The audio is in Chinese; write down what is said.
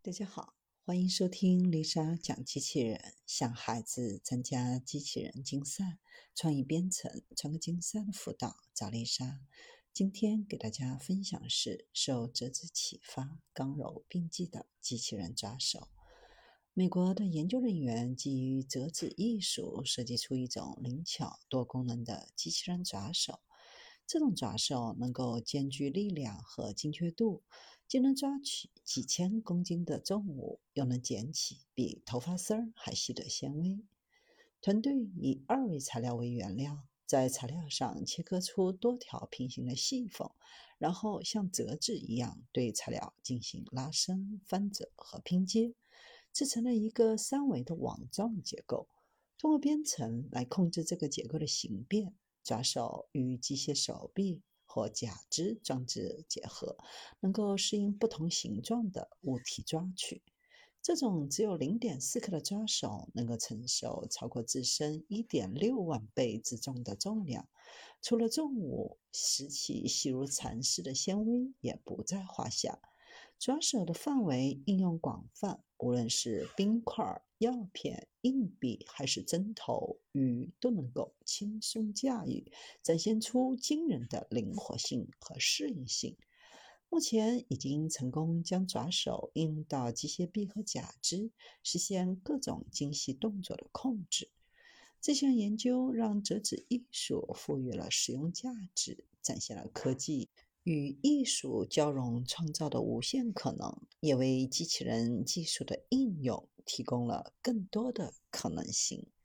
大家好，欢迎收听丽莎讲机器人，向孩子参加机器人竞赛、创意编程、创客竞赛的辅导，找丽莎。今天给大家分享的是受折纸启发、刚柔并济的机器人抓手。美国的研究人员基于折纸艺术设计出一种灵巧多功能的机器人抓手。这种抓手能够兼具力量和精确度，既能抓取几千公斤的重物，又能捡起比头发丝儿还细的纤维。团队以二维材料为原料，在材料上切割出多条平行的细缝，然后像折纸一样对材料进行拉伸、翻折和拼接，制成了一个三维的网状结构。通过编程来控制这个结构的形变。抓手与机械手臂或假肢装置结合，能够适应不同形状的物体抓取。这种只有零点四克的抓手，能够承受超过自身一点六万倍之重的重量。除了重物，拾起细如蚕丝的纤维也不在话下。抓手的范围应用广泛，无论是冰块。药片、硬币还是针头、鱼都能够轻松驾驭，展现出惊人的灵活性和适应性。目前已经成功将爪手应用到机械臂和假肢，实现各种精细动作的控制。这项研究让折纸艺术赋予了实用价值，展现了科技。与艺术交融创造的无限可能，也为机器人技术的应用提供了更多的可能性。